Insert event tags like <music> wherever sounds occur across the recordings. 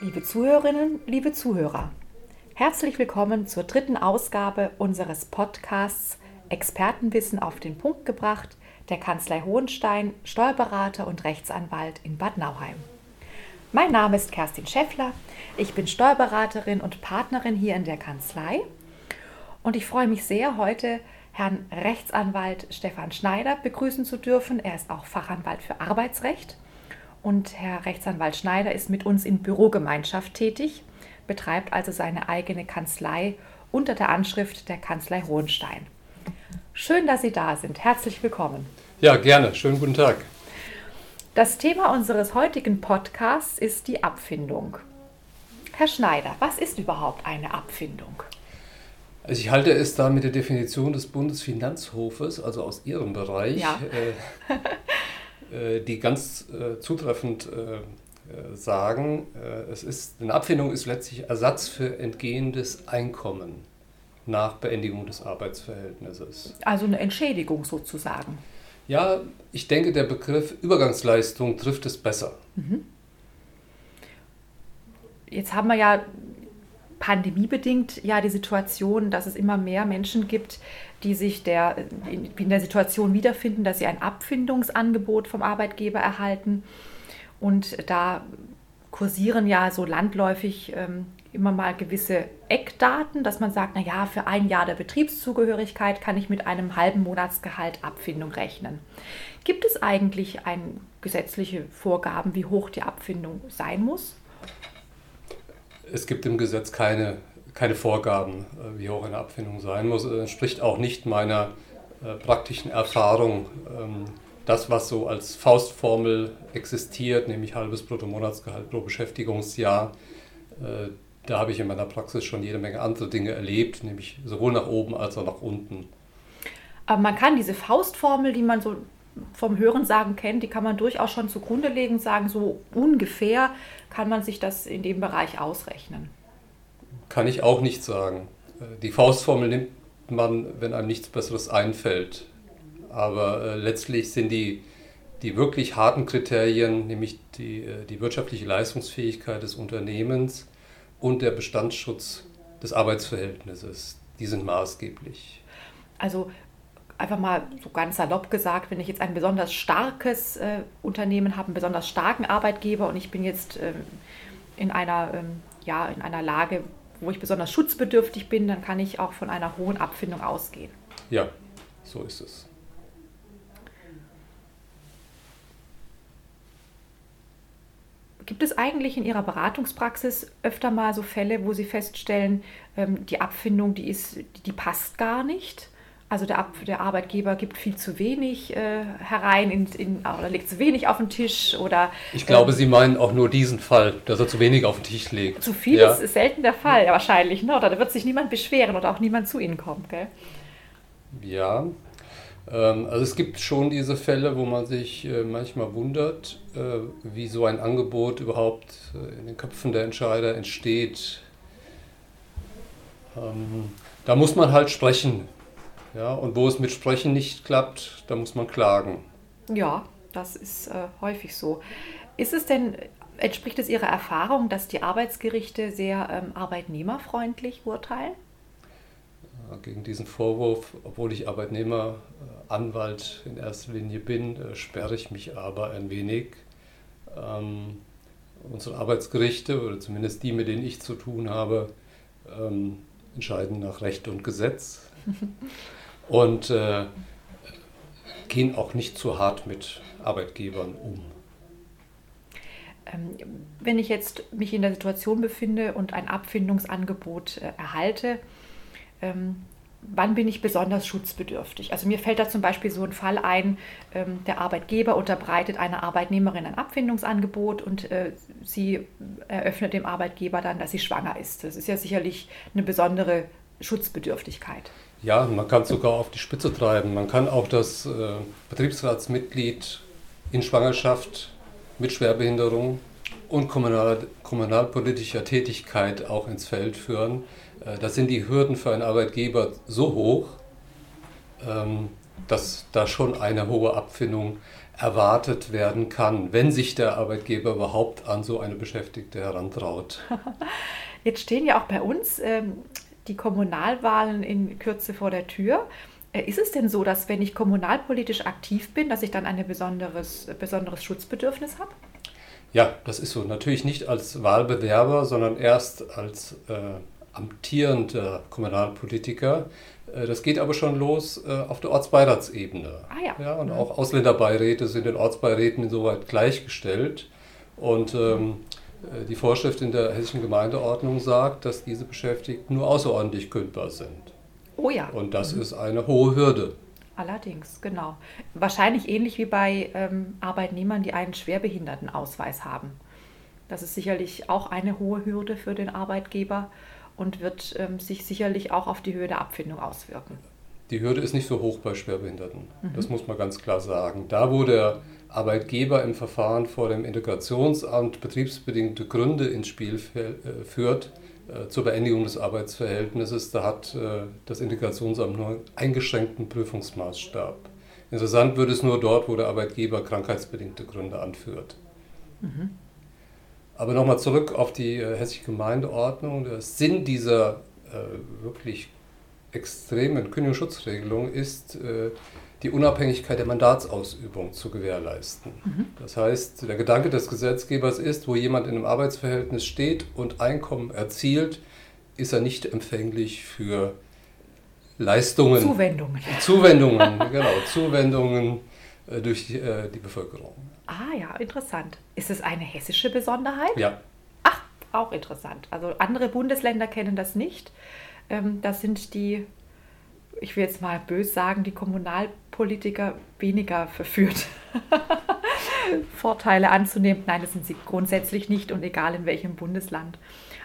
Liebe Zuhörerinnen, liebe Zuhörer, herzlich willkommen zur dritten Ausgabe unseres Podcasts Expertenwissen auf den Punkt gebracht der Kanzlei Hohenstein, Steuerberater und Rechtsanwalt in Bad Nauheim. Mein Name ist Kerstin Schäffler, ich bin Steuerberaterin und Partnerin hier in der Kanzlei und ich freue mich sehr, heute Herrn Rechtsanwalt Stefan Schneider begrüßen zu dürfen. Er ist auch Fachanwalt für Arbeitsrecht und Herr Rechtsanwalt Schneider ist mit uns in Bürogemeinschaft tätig, betreibt also seine eigene Kanzlei unter der Anschrift der Kanzlei Hohenstein. Schön, dass Sie da sind. Herzlich willkommen. Ja, gerne. Schönen guten Tag. Das Thema unseres heutigen Podcasts ist die Abfindung. Herr Schneider, was ist überhaupt eine Abfindung? Also ich halte es da mit der Definition des Bundesfinanzhofes, also aus Ihrem Bereich, ja. äh, äh, die ganz äh, zutreffend äh, äh, sagen, es ist, eine Abfindung ist letztlich Ersatz für entgehendes Einkommen nach Beendigung des Arbeitsverhältnisses. Also eine Entschädigung sozusagen. Ja, ich denke, der Begriff Übergangsleistung trifft es besser. Mhm. Jetzt haben wir ja pandemiebedingt ja die Situation, dass es immer mehr Menschen gibt, die sich der, in der Situation wiederfinden, dass sie ein Abfindungsangebot vom Arbeitgeber erhalten. Und da kursieren ja so landläufig ähm, immer mal gewisse Eckdaten, dass man sagt, naja, für ein Jahr der Betriebszugehörigkeit kann ich mit einem halben Monatsgehalt Abfindung rechnen. Gibt es eigentlich ein, gesetzliche Vorgaben, wie hoch die Abfindung sein muss? Es gibt im Gesetz keine, keine Vorgaben, äh, wie hoch eine Abfindung sein muss. Das entspricht auch nicht meiner äh, praktischen Erfahrung. Ähm, das, was so als Faustformel existiert, nämlich halbes Bruttomonatsgehalt pro Beschäftigungsjahr, äh, da habe ich in meiner Praxis schon jede Menge andere Dinge erlebt, nämlich sowohl nach oben als auch nach unten. Aber man kann diese Faustformel, die man so vom Hörensagen kennt, die kann man durchaus schon zugrunde legen und sagen, so ungefähr kann man sich das in dem Bereich ausrechnen. Kann ich auch nicht sagen. Die Faustformel nimmt man, wenn einem nichts Besseres einfällt. Aber äh, letztlich sind die, die wirklich harten Kriterien, nämlich die, äh, die wirtschaftliche Leistungsfähigkeit des Unternehmens, und der Bestandsschutz des Arbeitsverhältnisses. Die sind maßgeblich. Also einfach mal so ganz salopp gesagt, wenn ich jetzt ein besonders starkes äh, Unternehmen habe, einen besonders starken Arbeitgeber und ich bin jetzt ähm, in, einer, ähm, ja, in einer Lage, wo ich besonders schutzbedürftig bin, dann kann ich auch von einer hohen Abfindung ausgehen. Ja, so ist es. Gibt es eigentlich in Ihrer Beratungspraxis öfter mal so Fälle, wo Sie feststellen, ähm, die Abfindung, die, ist, die passt gar nicht? Also der, der Arbeitgeber gibt viel zu wenig äh, herein in, in, oder legt zu wenig auf den Tisch oder. Ich glaube, ähm, Sie meinen auch nur diesen Fall, dass er zu wenig auf den Tisch legt. Zu viel ja. ist selten der Fall, wahrscheinlich, ne? Oder da wird sich niemand beschweren oder auch niemand zu Ihnen kommen, gell? Ja, ähm, also es gibt schon diese Fälle, wo man sich äh, manchmal wundert, äh, wie so ein Angebot überhaupt äh, in den Köpfen der Entscheider entsteht. Ähm, da muss man halt sprechen. Ja, und wo es mit Sprechen nicht klappt, da muss man klagen. Ja, das ist äh, häufig so. Ist es denn, entspricht es Ihrer Erfahrung, dass die Arbeitsgerichte sehr ähm, arbeitnehmerfreundlich urteilen? Gegen diesen Vorwurf, obwohl ich Arbeitnehmeranwalt in erster Linie bin, äh, sperre ich mich aber ein wenig. Ähm, unsere Arbeitsgerichte, oder zumindest die, mit denen ich zu tun habe, ähm, entscheiden nach Recht und Gesetz <laughs> und äh, gehen auch nicht zu hart mit Arbeitgebern um. Ähm, wenn ich jetzt mich in der Situation befinde und ein Abfindungsangebot äh, erhalte, ähm, wann bin ich besonders schutzbedürftig? Also mir fällt da zum Beispiel so ein Fall ein, ähm, der Arbeitgeber unterbreitet einer Arbeitnehmerin ein Abfindungsangebot und äh, sie eröffnet dem Arbeitgeber dann, dass sie schwanger ist. Das ist ja sicherlich eine besondere Schutzbedürftigkeit. Ja, man kann es sogar auf die Spitze treiben. Man kann auch das äh, Betriebsratsmitglied in Schwangerschaft mit Schwerbehinderung und kommunal, kommunalpolitischer Tätigkeit auch ins Feld führen. Äh, da sind die Hürden für einen Arbeitgeber so hoch, ähm, dass da schon eine hohe Abfindung erwartet werden kann, wenn sich der Arbeitgeber überhaupt an so eine Beschäftigte herantraut. <laughs> Jetzt stehen ja auch bei uns ähm, die Kommunalwahlen in Kürze vor der Tür. Äh, ist es denn so, dass wenn ich kommunalpolitisch aktiv bin, dass ich dann ein besonderes, besonderes Schutzbedürfnis habe? Ja, das ist so. Natürlich nicht als Wahlbewerber, sondern erst als äh, amtierender Kommunalpolitiker. Äh, das geht aber schon los äh, auf der Ortsbeiratsebene. Ah ja. ja und mhm. auch Ausländerbeiräte sind den Ortsbeiräten insoweit gleichgestellt. Und ähm, äh, die Vorschrift in der hessischen Gemeindeordnung sagt, dass diese Beschäftigten nur außerordentlich kündbar sind. Oh ja. Und das mhm. ist eine hohe Hürde. Allerdings, genau. Wahrscheinlich ähnlich wie bei ähm, Arbeitnehmern, die einen Schwerbehindertenausweis haben. Das ist sicherlich auch eine hohe Hürde für den Arbeitgeber und wird ähm, sich sicherlich auch auf die Höhe der Abfindung auswirken. Die Hürde ist nicht so hoch bei Schwerbehinderten. Mhm. Das muss man ganz klar sagen. Da, wo der Arbeitgeber im Verfahren vor dem Integrationsamt betriebsbedingte Gründe ins Spiel äh, führt, äh, zur Beendigung des Arbeitsverhältnisses, da hat äh, das Integrationsamt nur einen eingeschränkten Prüfungsmaßstab. Interessant wird es nur dort, wo der Arbeitgeber krankheitsbedingte Gründe anführt. Mhm. Aber nochmal zurück auf die hessische Gemeindeordnung. Der Sinn dieser wirklich extremen Kündigungsschutzregelung ist, die Unabhängigkeit der Mandatsausübung zu gewährleisten. Mhm. Das heißt, der Gedanke des Gesetzgebers ist, wo jemand in einem Arbeitsverhältnis steht und Einkommen erzielt, ist er nicht empfänglich für Leistungen. Zuwendungen. Zuwendungen, genau, Zuwendungen äh, durch die, äh, die Bevölkerung. Ah ja, interessant. Ist es eine hessische Besonderheit? Ja. Ach, auch interessant. Also andere Bundesländer kennen das nicht. Ähm, das sind die ich will jetzt mal bös sagen, die Kommunalpolitiker weniger verführt, <laughs> Vorteile anzunehmen. Nein, das sind sie grundsätzlich nicht und egal in welchem Bundesland.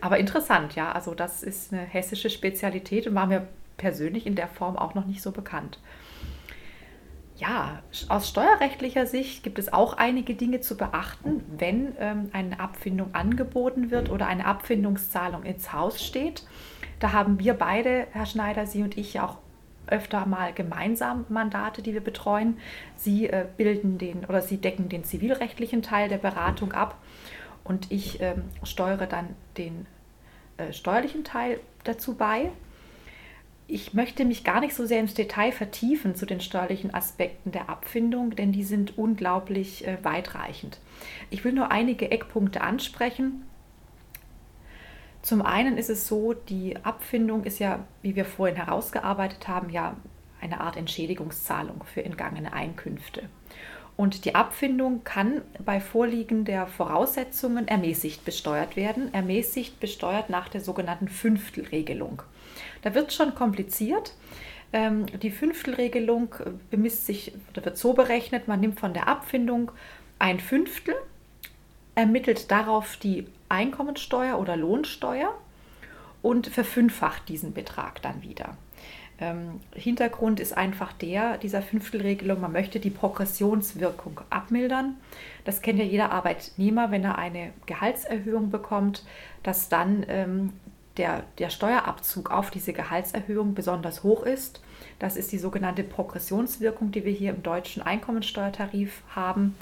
Aber interessant, ja, also das ist eine hessische Spezialität und war mir persönlich in der Form auch noch nicht so bekannt. Ja, aus steuerrechtlicher Sicht gibt es auch einige Dinge zu beachten, wenn ähm, eine Abfindung angeboten wird oder eine Abfindungszahlung ins Haus steht. Da haben wir beide, Herr Schneider, Sie und ich, auch öfter mal gemeinsam Mandate, die wir betreuen. Sie äh, bilden den oder sie decken den zivilrechtlichen Teil der Beratung ab und ich ähm, steuere dann den äh, steuerlichen Teil dazu bei. Ich möchte mich gar nicht so sehr ins Detail vertiefen zu den steuerlichen Aspekten der Abfindung, denn die sind unglaublich äh, weitreichend. Ich will nur einige Eckpunkte ansprechen zum einen ist es so, die Abfindung ist ja, wie wir vorhin herausgearbeitet haben, ja eine Art Entschädigungszahlung für entgangene Einkünfte. Und die Abfindung kann bei Vorliegen der Voraussetzungen ermäßigt besteuert werden, ermäßigt besteuert nach der sogenannten Fünftelregelung. Da wird es schon kompliziert. Ähm, die Fünftelregelung bemisst sich oder wird so berechnet, man nimmt von der Abfindung ein Fünftel, ermittelt darauf die Einkommensteuer oder Lohnsteuer und verfünffacht diesen Betrag dann wieder. Ähm, Hintergrund ist einfach der dieser Fünftelregelung, man möchte die Progressionswirkung abmildern. Das kennt ja jeder Arbeitnehmer, wenn er eine Gehaltserhöhung bekommt, dass dann ähm, der, der Steuerabzug auf diese Gehaltserhöhung besonders hoch ist. Das ist die sogenannte Progressionswirkung, die wir hier im deutschen Einkommensteuertarif haben.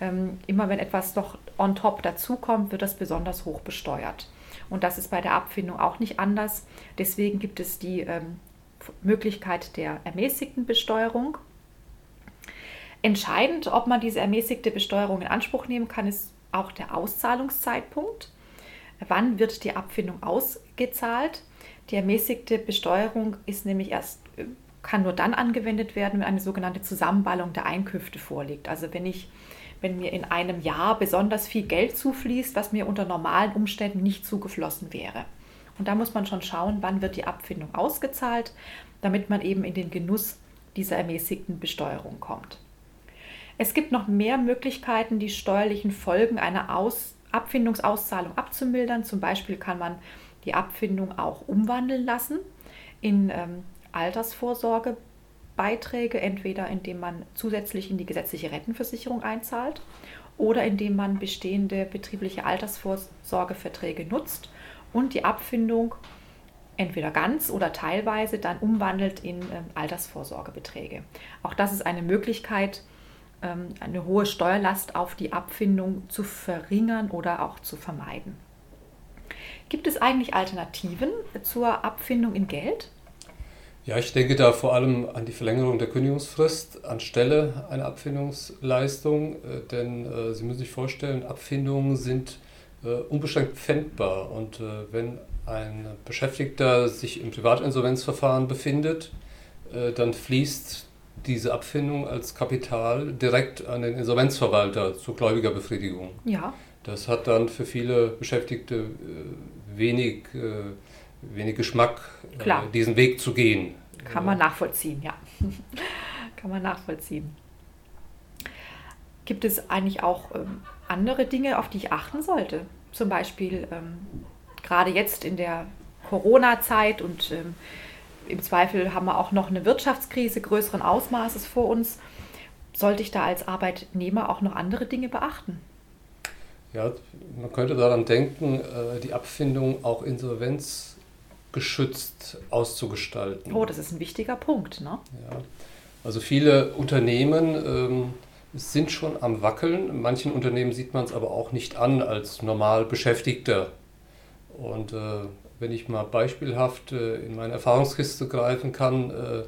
Ähm, immer wenn etwas noch on top dazukommt, wird das besonders hoch besteuert. Und das ist bei der Abfindung auch nicht anders. Deswegen gibt es die ähm, Möglichkeit der ermäßigten Besteuerung. Entscheidend, ob man diese ermäßigte Besteuerung in Anspruch nehmen kann, ist auch der Auszahlungszeitpunkt. Wann wird die Abfindung ausgezahlt? Die ermäßigte Besteuerung ist nämlich erst äh, kann nur dann angewendet werden, wenn eine sogenannte Zusammenballung der Einkünfte vorliegt. Also wenn ich wenn mir in einem Jahr besonders viel Geld zufließt, was mir unter normalen Umständen nicht zugeflossen wäre. Und da muss man schon schauen, wann wird die Abfindung ausgezahlt, damit man eben in den Genuss dieser ermäßigten Besteuerung kommt. Es gibt noch mehr Möglichkeiten, die steuerlichen Folgen einer Aus Abfindungsauszahlung abzumildern. Zum Beispiel kann man die Abfindung auch umwandeln lassen in ähm, Altersvorsorge Beiträge, entweder indem man zusätzlich in die gesetzliche Rentenversicherung einzahlt oder indem man bestehende betriebliche Altersvorsorgeverträge nutzt und die Abfindung entweder ganz oder teilweise dann umwandelt in ähm, Altersvorsorgebeträge. Auch das ist eine Möglichkeit, ähm, eine hohe Steuerlast auf die Abfindung zu verringern oder auch zu vermeiden. Gibt es eigentlich Alternativen zur Abfindung in Geld? Ja, ich denke da vor allem an die Verlängerung der Kündigungsfrist anstelle einer Abfindungsleistung, äh, denn äh, Sie müssen sich vorstellen, Abfindungen sind äh, unbeschränkt pfändbar und wenn ein Beschäftigter sich im Privatinsolvenzverfahren befindet, dann fließt diese Abfindung als Kapital direkt an den Insolvenzverwalter zur Gläubigerbefriedigung. Ja. Das hat dann für viele Beschäftigte wenig wenig Geschmack, äh, diesen Weg zu gehen. Kann man nachvollziehen, ja. <laughs> Kann man nachvollziehen. Gibt es eigentlich auch ähm, andere Dinge, auf die ich achten sollte? Zum Beispiel ähm, gerade jetzt in der Corona-Zeit und ähm, im Zweifel haben wir auch noch eine Wirtschaftskrise größeren Ausmaßes vor uns. Sollte ich da als Arbeitnehmer auch noch andere Dinge beachten? Ja, man könnte daran denken, äh, die Abfindung auch Insolvenz geschützt auszugestalten. Oh, das ist ein wichtiger Punkt. Ne? Ja. Also viele Unternehmen ähm, sind schon am Wackeln. In manchen Unternehmen sieht man es aber auch nicht an als normal Beschäftigter. Und äh, wenn ich mal beispielhaft äh, in meine Erfahrungskiste greifen kann, äh,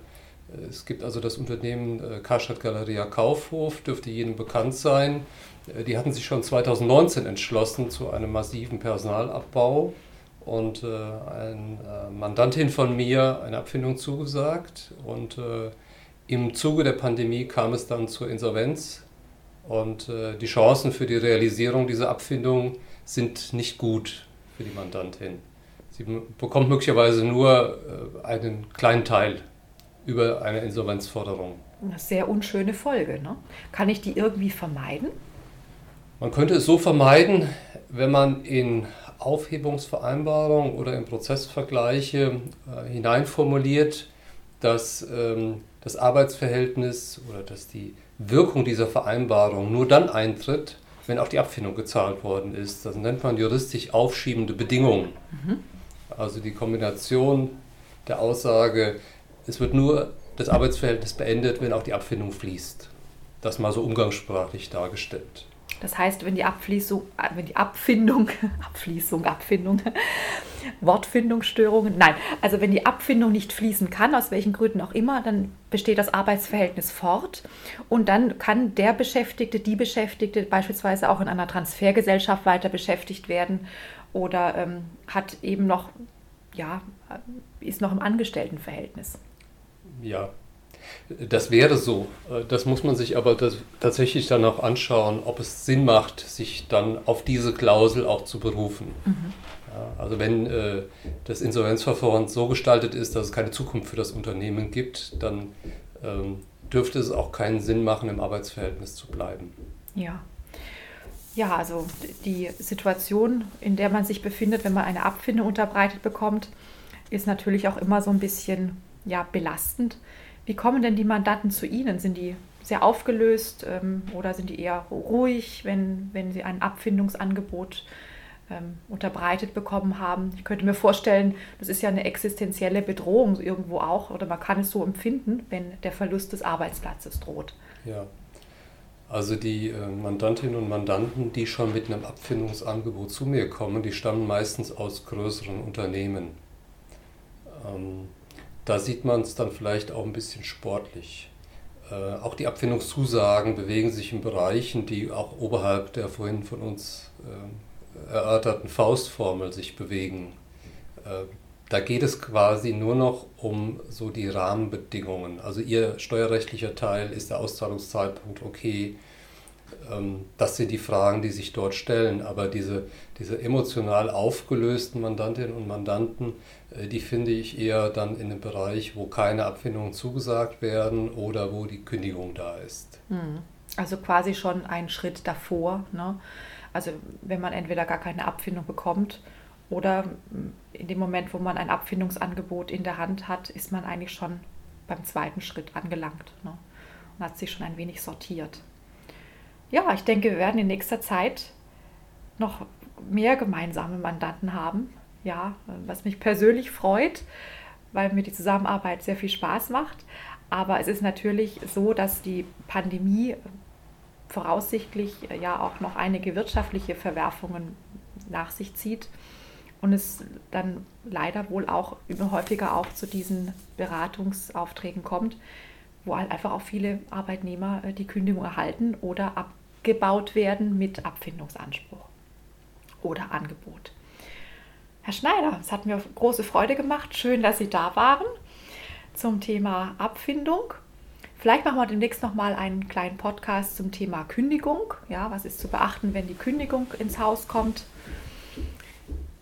es gibt also das Unternehmen äh, Karstadt Galeria Kaufhof, dürfte jedem bekannt sein. Äh, die hatten sich schon 2019 entschlossen zu einem massiven Personalabbau und äh, eine äh, Mandantin von mir eine Abfindung zugesagt und äh, im Zuge der Pandemie kam es dann zur Insolvenz und äh, die Chancen für die Realisierung dieser Abfindung sind nicht gut für die Mandantin. Sie bekommt möglicherweise nur äh, einen kleinen Teil über eine Insolvenzforderung. Eine sehr unschöne Folge. Ne? Kann ich die irgendwie vermeiden? Man könnte es so vermeiden, wenn man in Aufhebungsvereinbarung oder in Prozessvergleiche äh, hineinformuliert, dass ähm, das Arbeitsverhältnis oder dass die Wirkung dieser Vereinbarung nur dann eintritt, wenn auch die Abfindung gezahlt worden ist. Das nennt man juristisch aufschiebende Bedingungen. Mhm. Also die Kombination der Aussage, es wird nur das Arbeitsverhältnis beendet, wenn auch die Abfindung fließt. Das mal so umgangssprachlich dargestellt. Das heißt, wenn die Abfließung, äh, wenn die Abfindung, <laughs> Abfließung, Abfindung, <laughs> Wortfindungsstörungen, nein, also wenn die Abfindung nicht fließen kann, aus welchen Gründen auch immer, dann besteht das Arbeitsverhältnis fort und dann kann der Beschäftigte, die Beschäftigte beispielsweise auch in einer Transfergesellschaft weiter beschäftigt werden oder ähm, hat eben noch, ja, ist noch im Angestelltenverhältnis. Ja, das wäre so. Äh, das muss man sich aber tatsächlich dann auch anschauen, ob es Sinn macht, sich dann auf diese Klausel auch zu berufen. Mhm. Ja, also wenn äh, das Insolvenzverfahren so gestaltet ist, dass es keine Zukunft für das Unternehmen gibt, dann ähm, dürfte es auch keinen Sinn machen, im Arbeitsverhältnis zu bleiben. Ja. Ja, also die Situation, in der man sich befindet, wenn man eine Abfindung unterbreitet bekommt, ist natürlich auch immer so ein bisschen ja, belastend wie kommen denn die Mandanten zu Ihnen? Sind die sehr aufgelöst ähm, oder sind die eher ruhig, wenn, wenn sie ein Abfindungsangebot ähm, unterbreitet bekommen haben? Ich könnte mir vorstellen, das ist ja eine existenzielle Bedrohung irgendwo auch oder man kann es so empfinden, wenn der Verlust des Arbeitsplatzes droht. Ja. Also die äh, Mandantinnen und Mandanten, die schon mit einem Abfindungsangebot zu mir kommen, die stammen meistens aus größeren Unternehmen. Ähm, da sieht man es dann vielleicht auch ein bisschen sportlich. Äh, auch die Abfindungszusagen bewegen sich in Bereichen, die auch oberhalb der vorhin von uns äh, erörterten Faustformel sich bewegen. Äh, da geht es quasi nur noch um so die Rahmenbedingungen. Also Ihr steuerrechtlicher Teil ist der Auszahlungszeitpunkt okay. Ähm, das sind die Fragen, die sich dort stellen. Aber diese, diese emotional aufgelösten Mandantinnen und Mandanten, äh, die finde ich eher dann in einem Bereich, wo keine Abfindungen zugesagt werden oder wo die Kündigung da ist. Hm. Also quasi schon ein Schritt davor. Ne? Also wenn man entweder gar keine Abfindung bekommt oder in dem Moment, wo man ein Abfindungsangebot in der Hand hat, ist man eigentlich schon beim zweiten Schritt angelangt ne? und hat sich schon ein wenig sortiert. Ja, ich denke, wir werden in nächster Zeit noch mehr gemeinsame Mandanten haben, ja, was mich persönlich freut, weil mir die Zusammenarbeit sehr viel Spaß macht. Aber es ist natürlich so, dass die Pandemie voraussichtlich ja auch noch einige wirtschaftliche Verwerfungen nach sich zieht und es dann leider wohl auch immer häufiger auch zu diesen Beratungsaufträgen kommt, wo halt einfach auch viele Arbeitnehmer äh, die Kündigung erhalten oder abgebaut werden mit Abfindungsanspruch oder Angebot. Herr Schneider, es hat mir große Freude gemacht. Schön, dass Sie da waren zum Thema Abfindung. Vielleicht machen wir demnächst noch mal einen kleinen Podcast zum Thema Kündigung. Ja, was ist zu beachten, wenn die Kündigung ins Haus kommt?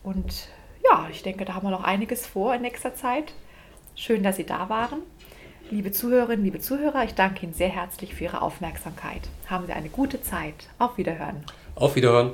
Und ja, ich denke, da haben wir noch einiges vor in nächster Zeit. Schön, dass Sie da waren. Liebe Zuhörerinnen, liebe Zuhörer, ich danke Ihnen sehr herzlich für Ihre Aufmerksamkeit. Haben Sie eine gute Zeit. Auf Wiederhören. Auf Wiederhören.